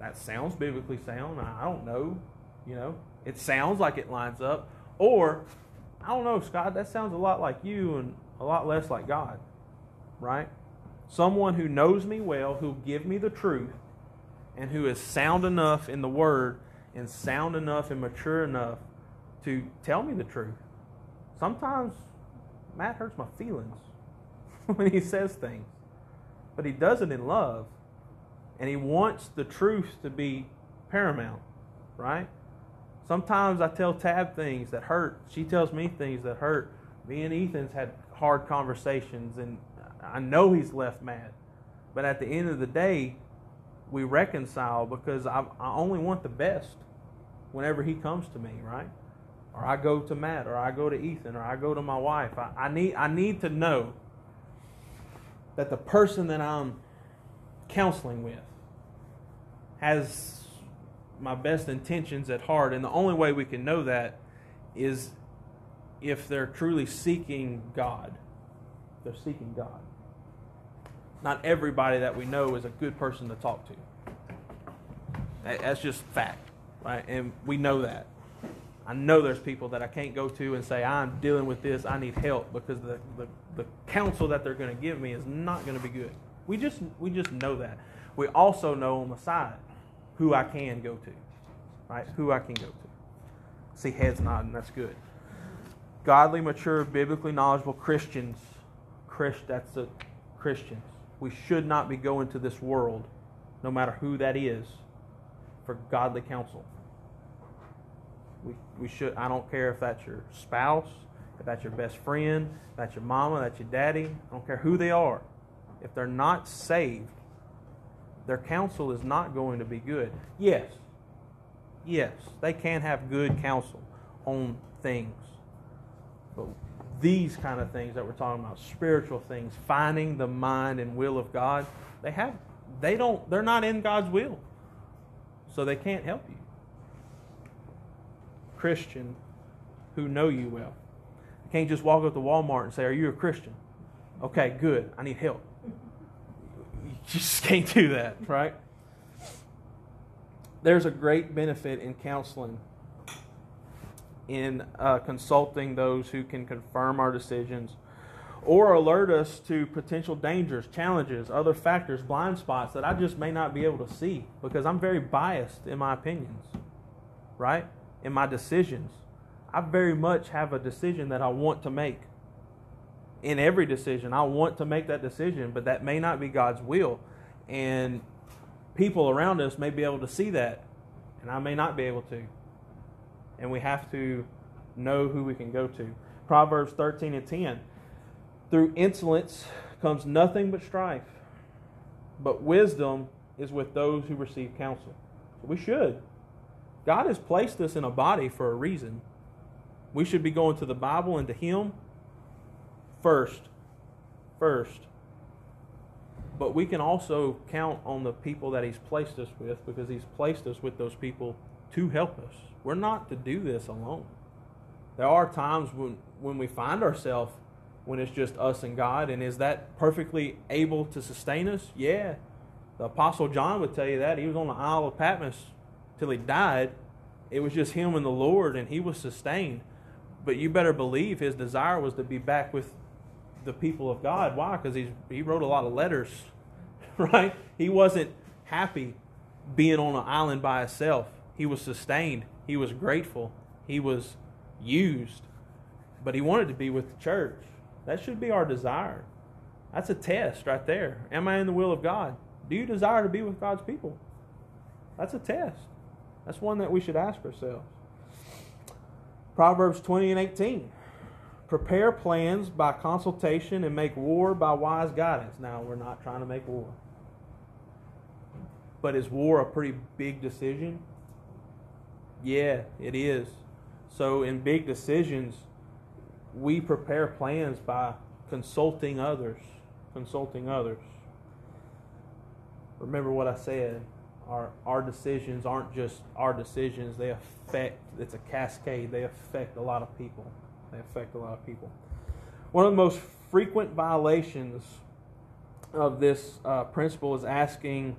That sounds biblically sound. I don't know. You know, it sounds like it lines up. Or, I don't know, Scott, that sounds a lot like you and a lot less like God, right? Someone who knows me well, who'll give me the truth, and who is sound enough in the Word and sound enough and mature enough to tell me the truth. Sometimes Matt hurts my feelings when he says things, but he does it in love, and he wants the truth to be paramount, right? Sometimes I tell Tab things that hurt. She tells me things that hurt. Me and Ethan's had hard conversations, and I know he's left mad. But at the end of the day, we reconcile because I, I only want the best whenever he comes to me, right? Or I go to Matt, or I go to Ethan, or I go to my wife. I, I need I need to know that the person that I'm counseling with has my best intentions at heart, and the only way we can know that is if they're truly seeking God. They're seeking God. Not everybody that we know is a good person to talk to. That's just fact, right? And we know that. I know there's people that I can't go to and say, I'm dealing with this, I need help, because the, the, the counsel that they're going to give me is not going to be good. We just, we just know that. We also know on the side who I can go to, right? Who I can go to. See heads nodding, that's good. Godly, mature, biblically knowledgeable Christians, Christ, that's the Christians. We should not be going to this world, no matter who that is, for godly counsel. We, we should, I don't care if that's your spouse, if that's your best friend, if that's your mama, that's your daddy, I don't care who they are. If they're not saved, their counsel is not going to be good. Yes, yes, they can have good counsel on things. But these kind of things that we're talking about, spiritual things, finding the mind and will of God, they have they don't they're not in God's will. So they can't help you. Christian who know you well. Can't just walk up to Walmart and say, Are you a Christian? Okay, good. I need help. You just can't do that, right? There's a great benefit in counseling, in uh, consulting those who can confirm our decisions or alert us to potential dangers, challenges, other factors, blind spots that I just may not be able to see because I'm very biased in my opinions, right? In my decisions. I very much have a decision that I want to make. In every decision, I want to make that decision, but that may not be God's will. And people around us may be able to see that, and I may not be able to. And we have to know who we can go to. Proverbs 13 and 10 through insolence comes nothing but strife, but wisdom is with those who receive counsel. We should. God has placed us in a body for a reason. We should be going to the Bible and to Him first. First. But we can also count on the people that He's placed us with because He's placed us with those people to help us. We're not to do this alone. There are times when, when we find ourselves when it's just us and God. And is that perfectly able to sustain us? Yeah. The Apostle John would tell you that. He was on the Isle of Patmos till he died. It was just him and the Lord, and he was sustained. But you better believe his desire was to be back with the people of God. Why? Because he wrote a lot of letters, right? He wasn't happy being on an island by himself. He was sustained. He was grateful. He was used. But he wanted to be with the church. That should be our desire. That's a test right there. Am I in the will of God? Do you desire to be with God's people? That's a test. That's one that we should ask ourselves. Proverbs 20 and 18. Prepare plans by consultation and make war by wise guidance. Now, we're not trying to make war. But is war a pretty big decision? Yeah, it is. So, in big decisions, we prepare plans by consulting others. Consulting others. Remember what I said. Our, our decisions aren't just our decisions, they affect, it's a cascade. They affect a lot of people. They affect a lot of people. One of the most frequent violations of this uh, principle is asking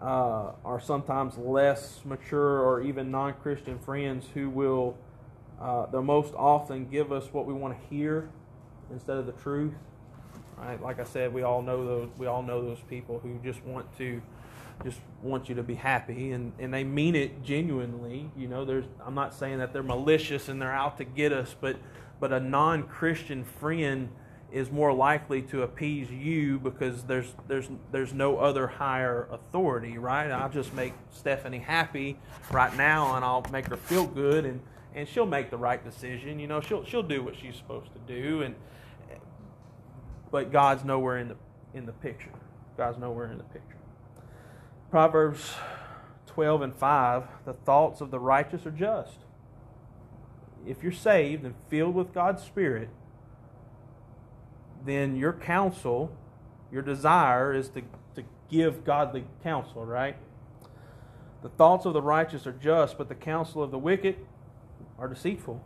uh, our sometimes less mature or even non Christian friends who will uh, they'll most often give us what we want to hear instead of the truth. Right? Like I said, we all know those. We all know those people who just want to, just want you to be happy, and, and they mean it genuinely. You know, there's. I'm not saying that they're malicious and they're out to get us, but but a non Christian friend is more likely to appease you because there's there's there's no other higher authority, right? I'll just make Stephanie happy right now and I'll make her feel good and, and she'll make the right decision. You know, she'll she'll do what she's supposed to do and but God's nowhere in the in the picture. God's nowhere in the picture. Proverbs 12 and 5 the thoughts of the righteous are just. If you're saved and filled with God's Spirit, then your counsel, your desire is to, to give godly counsel, right? The thoughts of the righteous are just, but the counsel of the wicked are deceitful.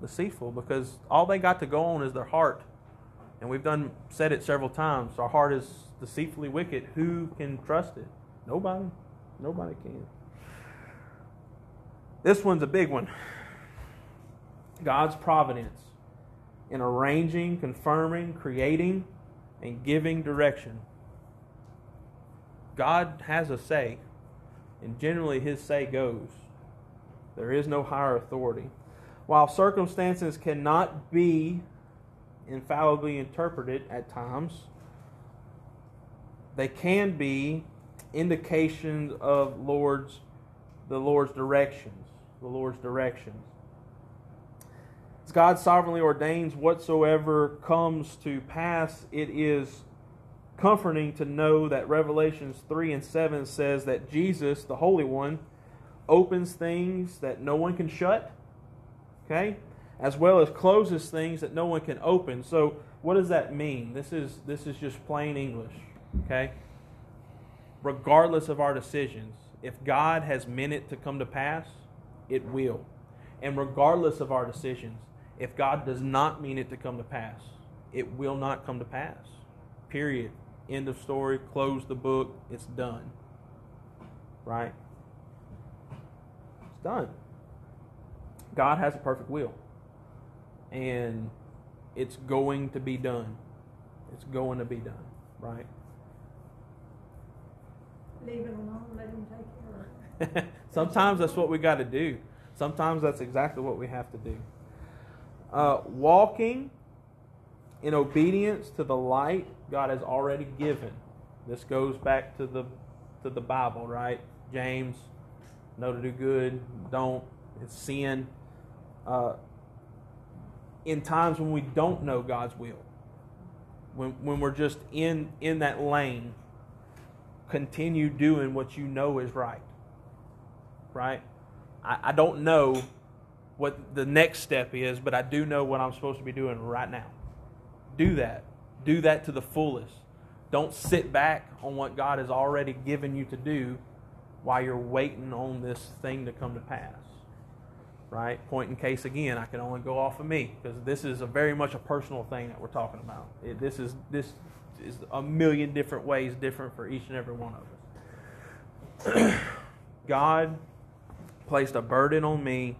Deceitful because all they got to go on is their heart. And we've done said it several times. Our heart is deceitfully wicked. Who can trust it? Nobody. Nobody can. This one's a big one. God's providence in arranging, confirming, creating, and giving direction. God has a say, and generally his say goes. There is no higher authority. While circumstances cannot be infallibly interpreted at times, they can be indications of Lord's the Lord's directions, the Lord's directions. As God sovereignly ordains whatsoever comes to pass, it is comforting to know that Revelations 3 and 7 says that Jesus, the Holy One, opens things that no one can shut, okay, as well as closes things that no one can open. So, what does that mean? This is this is just plain English, okay? Regardless of our decisions, if God has meant it to come to pass, it will. And regardless of our decisions, if God does not mean it to come to pass, it will not come to pass. Period. End of story. Close the book. It's done. Right? It's done. God has a perfect will. And it's going to be done. It's going to be done. Right? Leave it alone, let him take care of it. Sometimes that's what we got to do. Sometimes that's exactly what we have to do. Uh, walking in obedience to the light God has already given. This goes back to the to the Bible, right? James, know to do good, don't. It's sin. Uh, in times when we don't know God's will, when when we're just in in that lane, continue doing what you know is right. Right? I, I don't know what the next step is, but I do know what I'm supposed to be doing right now. Do that. Do that to the fullest. Don't sit back on what God has already given you to do while you're waiting on this thing to come to pass. Right? Point in case again, I can only go off of me because this is a very much a personal thing that we're talking about. It, this is this is a million different ways different for each and every one of us. God placed a burden on me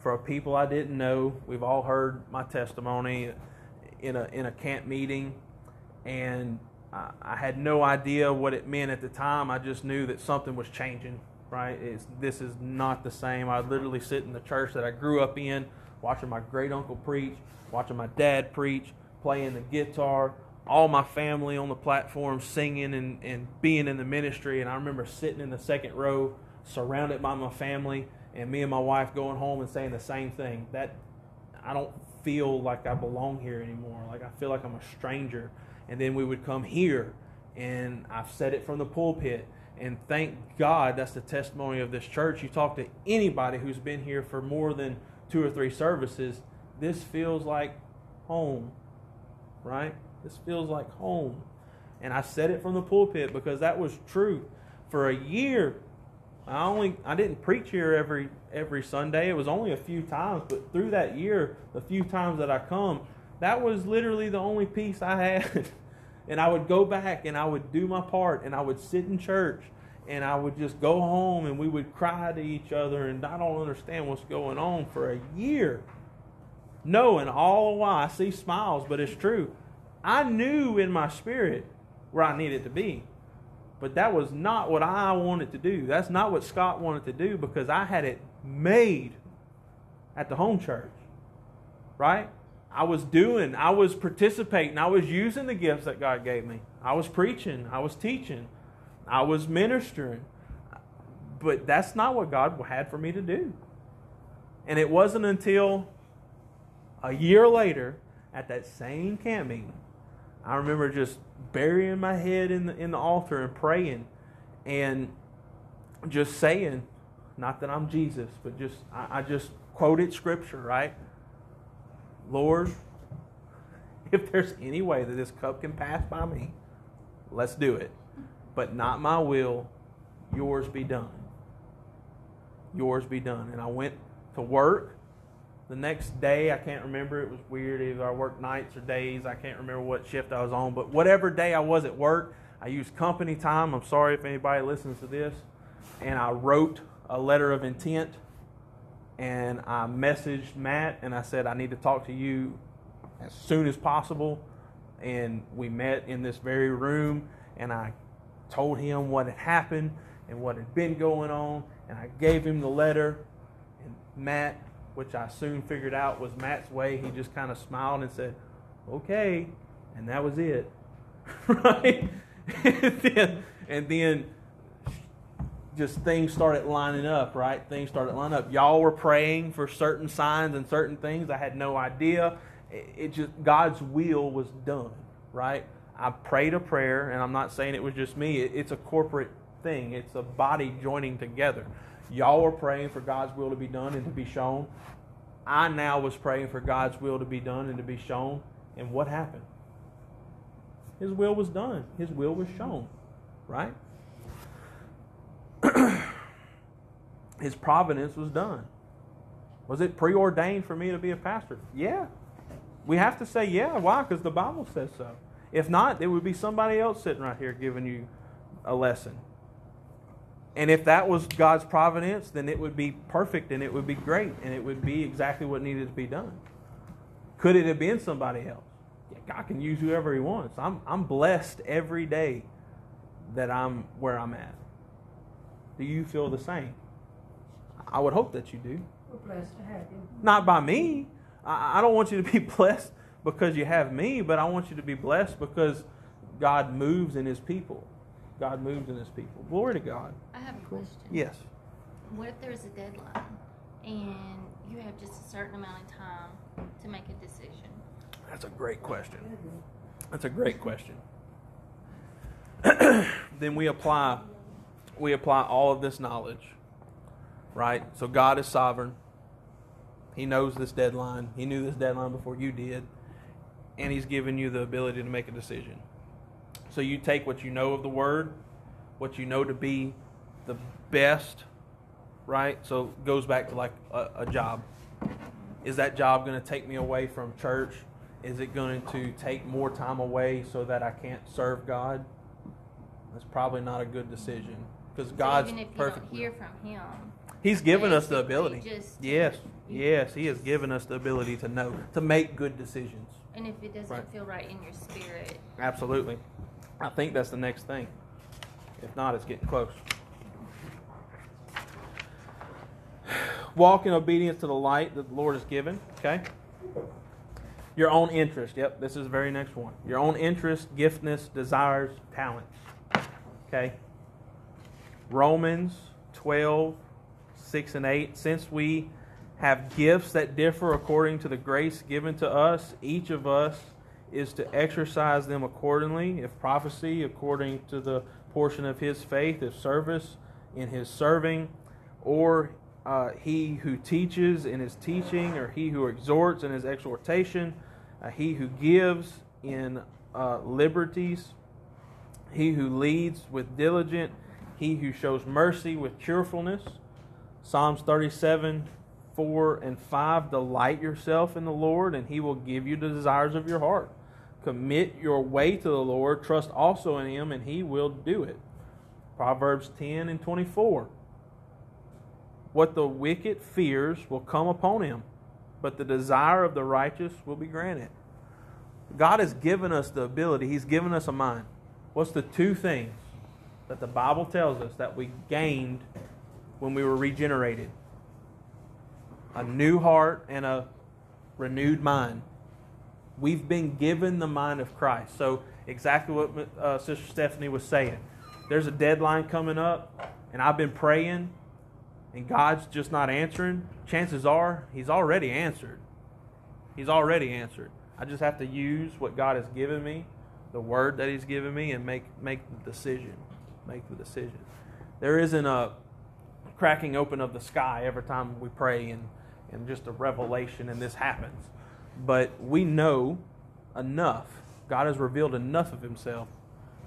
for a people I didn't know. We've all heard my testimony in a in a camp meeting, and I, I had no idea what it meant at the time. I just knew that something was changing. Right? It's, this is not the same. I literally sit in the church that I grew up in, watching my great uncle preach, watching my dad preach, playing the guitar, all my family on the platform singing and, and being in the ministry. And I remember sitting in the second row, surrounded by my family and me and my wife going home and saying the same thing. That I don't feel like I belong here anymore. Like I feel like I'm a stranger. And then we would come here, and I've said it from the pulpit. And thank God that's the testimony of this church. You talk to anybody who's been here for more than two or three services, this feels like home, right? This feels like home. And I said it from the pulpit because that was true. For a year, I only I didn't preach here every every Sunday. It was only a few times, but through that year, the few times that I come, that was literally the only peace I had. and I would go back and I would do my part and I would sit in church and I would just go home and we would cry to each other and I don't understand what's going on for a year. Knowing all the while, I see smiles, but it's true. I knew in my spirit where I needed to be. But that was not what I wanted to do. That's not what Scott wanted to do because I had it made at the home church. Right? I was doing, I was participating, I was using the gifts that God gave me. I was preaching, I was teaching, I was ministering. But that's not what God had for me to do. And it wasn't until a year later at that same camp meeting, I remember just burying my head in the, in the altar and praying and just saying, not that I'm Jesus, but just, I, I just quoted scripture, right? Lord, if there's any way that this cup can pass by me, let's do it. But not my will, yours be done. Yours be done. And I went to work the next day. I can't remember. It was weird. Either I worked nights or days. I can't remember what shift I was on. But whatever day I was at work, I used company time. I'm sorry if anybody listens to this. And I wrote a letter of intent and I messaged Matt and I said, I need to talk to you as soon as possible. And we met in this very room and I told him what had happened and what had been going on. And I gave him the letter. And Matt, which I soon figured out was Matt's way, he just kind of smiled and said, Okay. And that was it. right? and then, and then just things started lining up, right? Things started lining up. Y'all were praying for certain signs and certain things. I had no idea. It just God's will was done, right? I prayed a prayer, and I'm not saying it was just me. It's a corporate thing. It's a body joining together. Y'all were praying for God's will to be done and to be shown. I now was praying for God's will to be done and to be shown. And what happened? His will was done. His will was shown, right? his providence was done. Was it preordained for me to be a pastor? Yeah. We have to say yeah. Why? Because the Bible says so. If not, there would be somebody else sitting right here giving you a lesson. And if that was God's providence, then it would be perfect and it would be great and it would be exactly what needed to be done. Could it have been somebody else? Yeah, God can use whoever He wants. I'm, I'm blessed every day that I'm where I'm at. Do you feel the same? I would hope that you do. We're blessed to have you. Not by me. I, I don't want you to be blessed because you have me, but I want you to be blessed because God moves in His people. God moves in His people. Glory to God. I have a question. Yes. What if there's a deadline and you have just a certain amount of time to make a decision? That's a great question. That's a great question. then we apply we apply all of this knowledge. Right? So God is sovereign. He knows this deadline. He knew this deadline before you did. And he's given you the ability to make a decision. So you take what you know of the word, what you know to be the best, right? So it goes back to like a, a job. Is that job going to take me away from church? Is it going to take more time away so that I can't serve God? That's probably not a good decision because So God's even if you perfect. don't hear from him, He's given us the ability. just- yes, yes, He has given us the ability to know, to make good decisions. and if it doesn't Right. feel right in your spirit, Absolutely. I think that's the next thing. If not, it's getting close. Walk in obedience to the light that the Lord has given. Okay? Your own interest. Yep, this is the very next one. Your own interest, giftness, desires, talents. Okay? Romans 12, 6 and 8. Since we have gifts that differ according to the grace given to us, each of us is to exercise them accordingly. If prophecy, according to the portion of his faith, if service in his serving, or uh, he who teaches in his teaching, or he who exhorts in his exhortation, uh, he who gives in uh, liberties, he who leads with diligence, he who shows mercy with cheerfulness. Psalms 37, 4 and 5 Delight yourself in the Lord, and he will give you the desires of your heart. Commit your way to the Lord, trust also in him, and he will do it. Proverbs 10 and 24 What the wicked fears will come upon him, but the desire of the righteous will be granted. God has given us the ability, He's given us a mind. What's the two things that the Bible tells us that we gained when we were regenerated? A new heart and a renewed mind. We've been given the mind of Christ. So, exactly what uh, Sister Stephanie was saying. There's a deadline coming up, and I've been praying, and God's just not answering. Chances are He's already answered. He's already answered. I just have to use what God has given me, the word that He's given me, and make make the decision. Make the decision. There isn't a cracking open of the sky every time we pray and, and just a revelation and this happens. But we know enough. God has revealed enough of Himself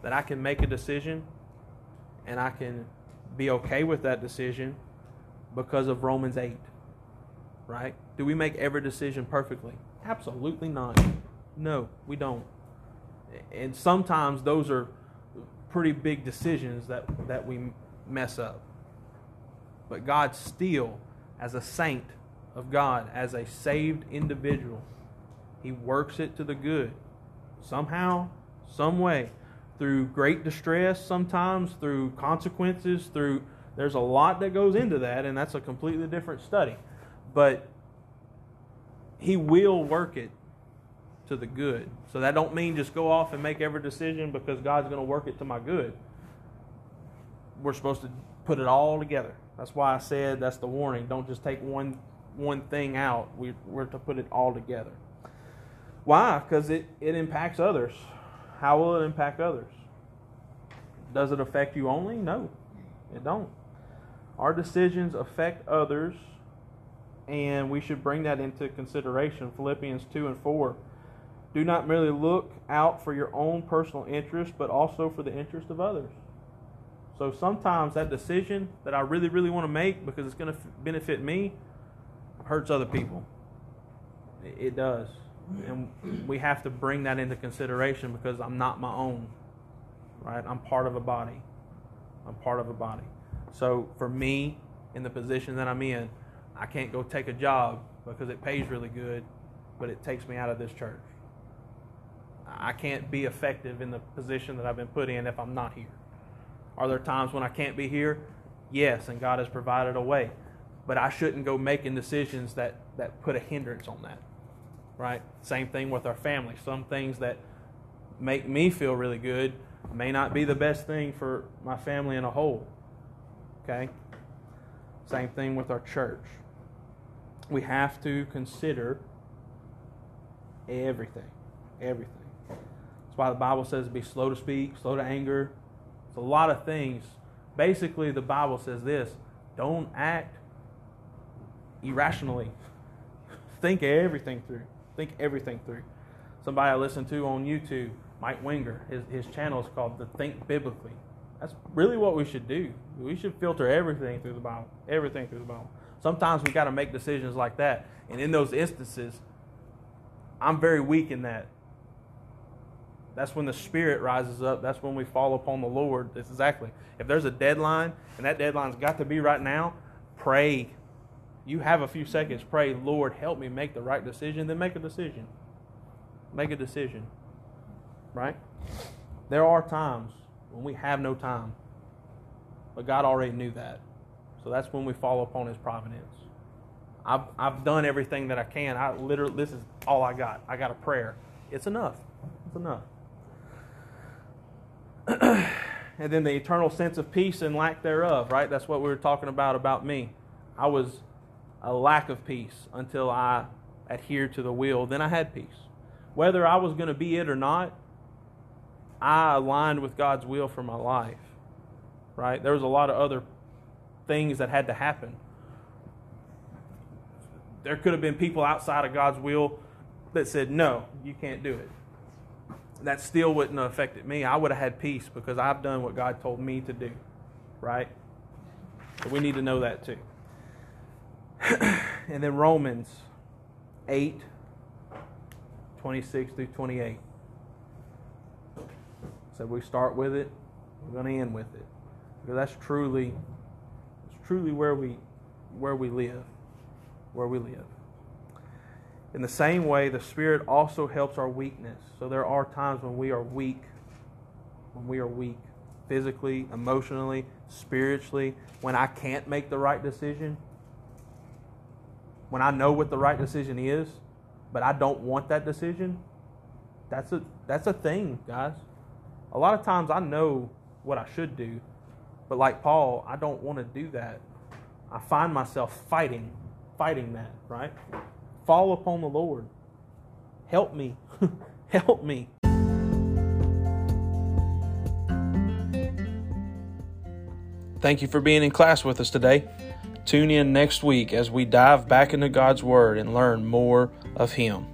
that I can make a decision and I can be okay with that decision because of Romans 8. Right? Do we make every decision perfectly? Absolutely not. No, we don't. And sometimes those are pretty big decisions that, that we mess up. But God still, as a saint of God, as a saved individual, He works it to the good. Somehow, some way, through great distress, sometimes through consequences, through there's a lot that goes into that, and that's a completely different study. But He will work it to the good. So that don't mean just go off and make every decision because God's going to work it to my good. We're supposed to put it all together. That's why I said that's the warning. Don't just take one one thing out. We, we're to put it all together. Why? Because it, it impacts others. How will it impact others? Does it affect you only? No, it don't. Our decisions affect others, and we should bring that into consideration. Philippians 2 and 4. Do not merely look out for your own personal interest, but also for the interest of others. So sometimes that decision that I really, really want to make because it's going to benefit me hurts other people. It does. And we have to bring that into consideration because I'm not my own. Right? I'm part of a body. I'm part of a body. So for me, in the position that I'm in, I can't go take a job because it pays really good, but it takes me out of this church. I can't be effective in the position that I've been put in if I'm not here. Are there times when I can't be here? Yes, and God has provided a way. But I shouldn't go making decisions that, that put a hindrance on that. Right? Same thing with our family. Some things that make me feel really good may not be the best thing for my family in a whole. Okay? Same thing with our church. We have to consider everything. Everything. That's why the Bible says be slow to speak, slow to anger, it's a lot of things. Basically, the Bible says this don't act irrationally. Think everything through. Think everything through. Somebody I listen to on YouTube, Mike Winger, his, his channel is called the Think Biblically. That's really what we should do. We should filter everything through the Bible. Everything through the Bible. Sometimes we got to make decisions like that. And in those instances, I'm very weak in that. That's when the Spirit rises up. That's when we fall upon the Lord. That's exactly. If there's a deadline, and that deadline's got to be right now, pray. You have a few seconds. Pray, Lord, help me make the right decision. Then make a decision. Make a decision. Right? There are times when we have no time. But God already knew that. So that's when we fall upon His providence. I've, I've done everything that I can. I literally, this is all I got. I got a prayer. It's enough. It's enough. and then the eternal sense of peace and lack thereof, right? That's what we were talking about about me. I was a lack of peace until I adhered to the will. Then I had peace. Whether I was going to be it or not, I aligned with God's will for my life, right? There was a lot of other things that had to happen. There could have been people outside of God's will that said, no, you can't do it that still wouldn't have affected me. I would have had peace because I've done what God told me to do. Right? So we need to know that too. and then Romans 8, 26 through 28. So we start with it, we're going to end with it. Because that's truly it's truly where we where we live. Where we live. In the same way, the Spirit also helps our weakness. So there are times when we are weak, when we are weak physically, emotionally, spiritually, when I can't make the right decision, when I know what the right decision is, but I don't want that decision, That's a that's a thing, guys. A lot of times I know what I should do, but like Paul, I don't want to do that. I find myself fighting, fighting that, right? Fall upon the Lord. Help me. Help me. Thank you for being in class with us today. Tune in next week as we dive back into God's Word and learn more of Him.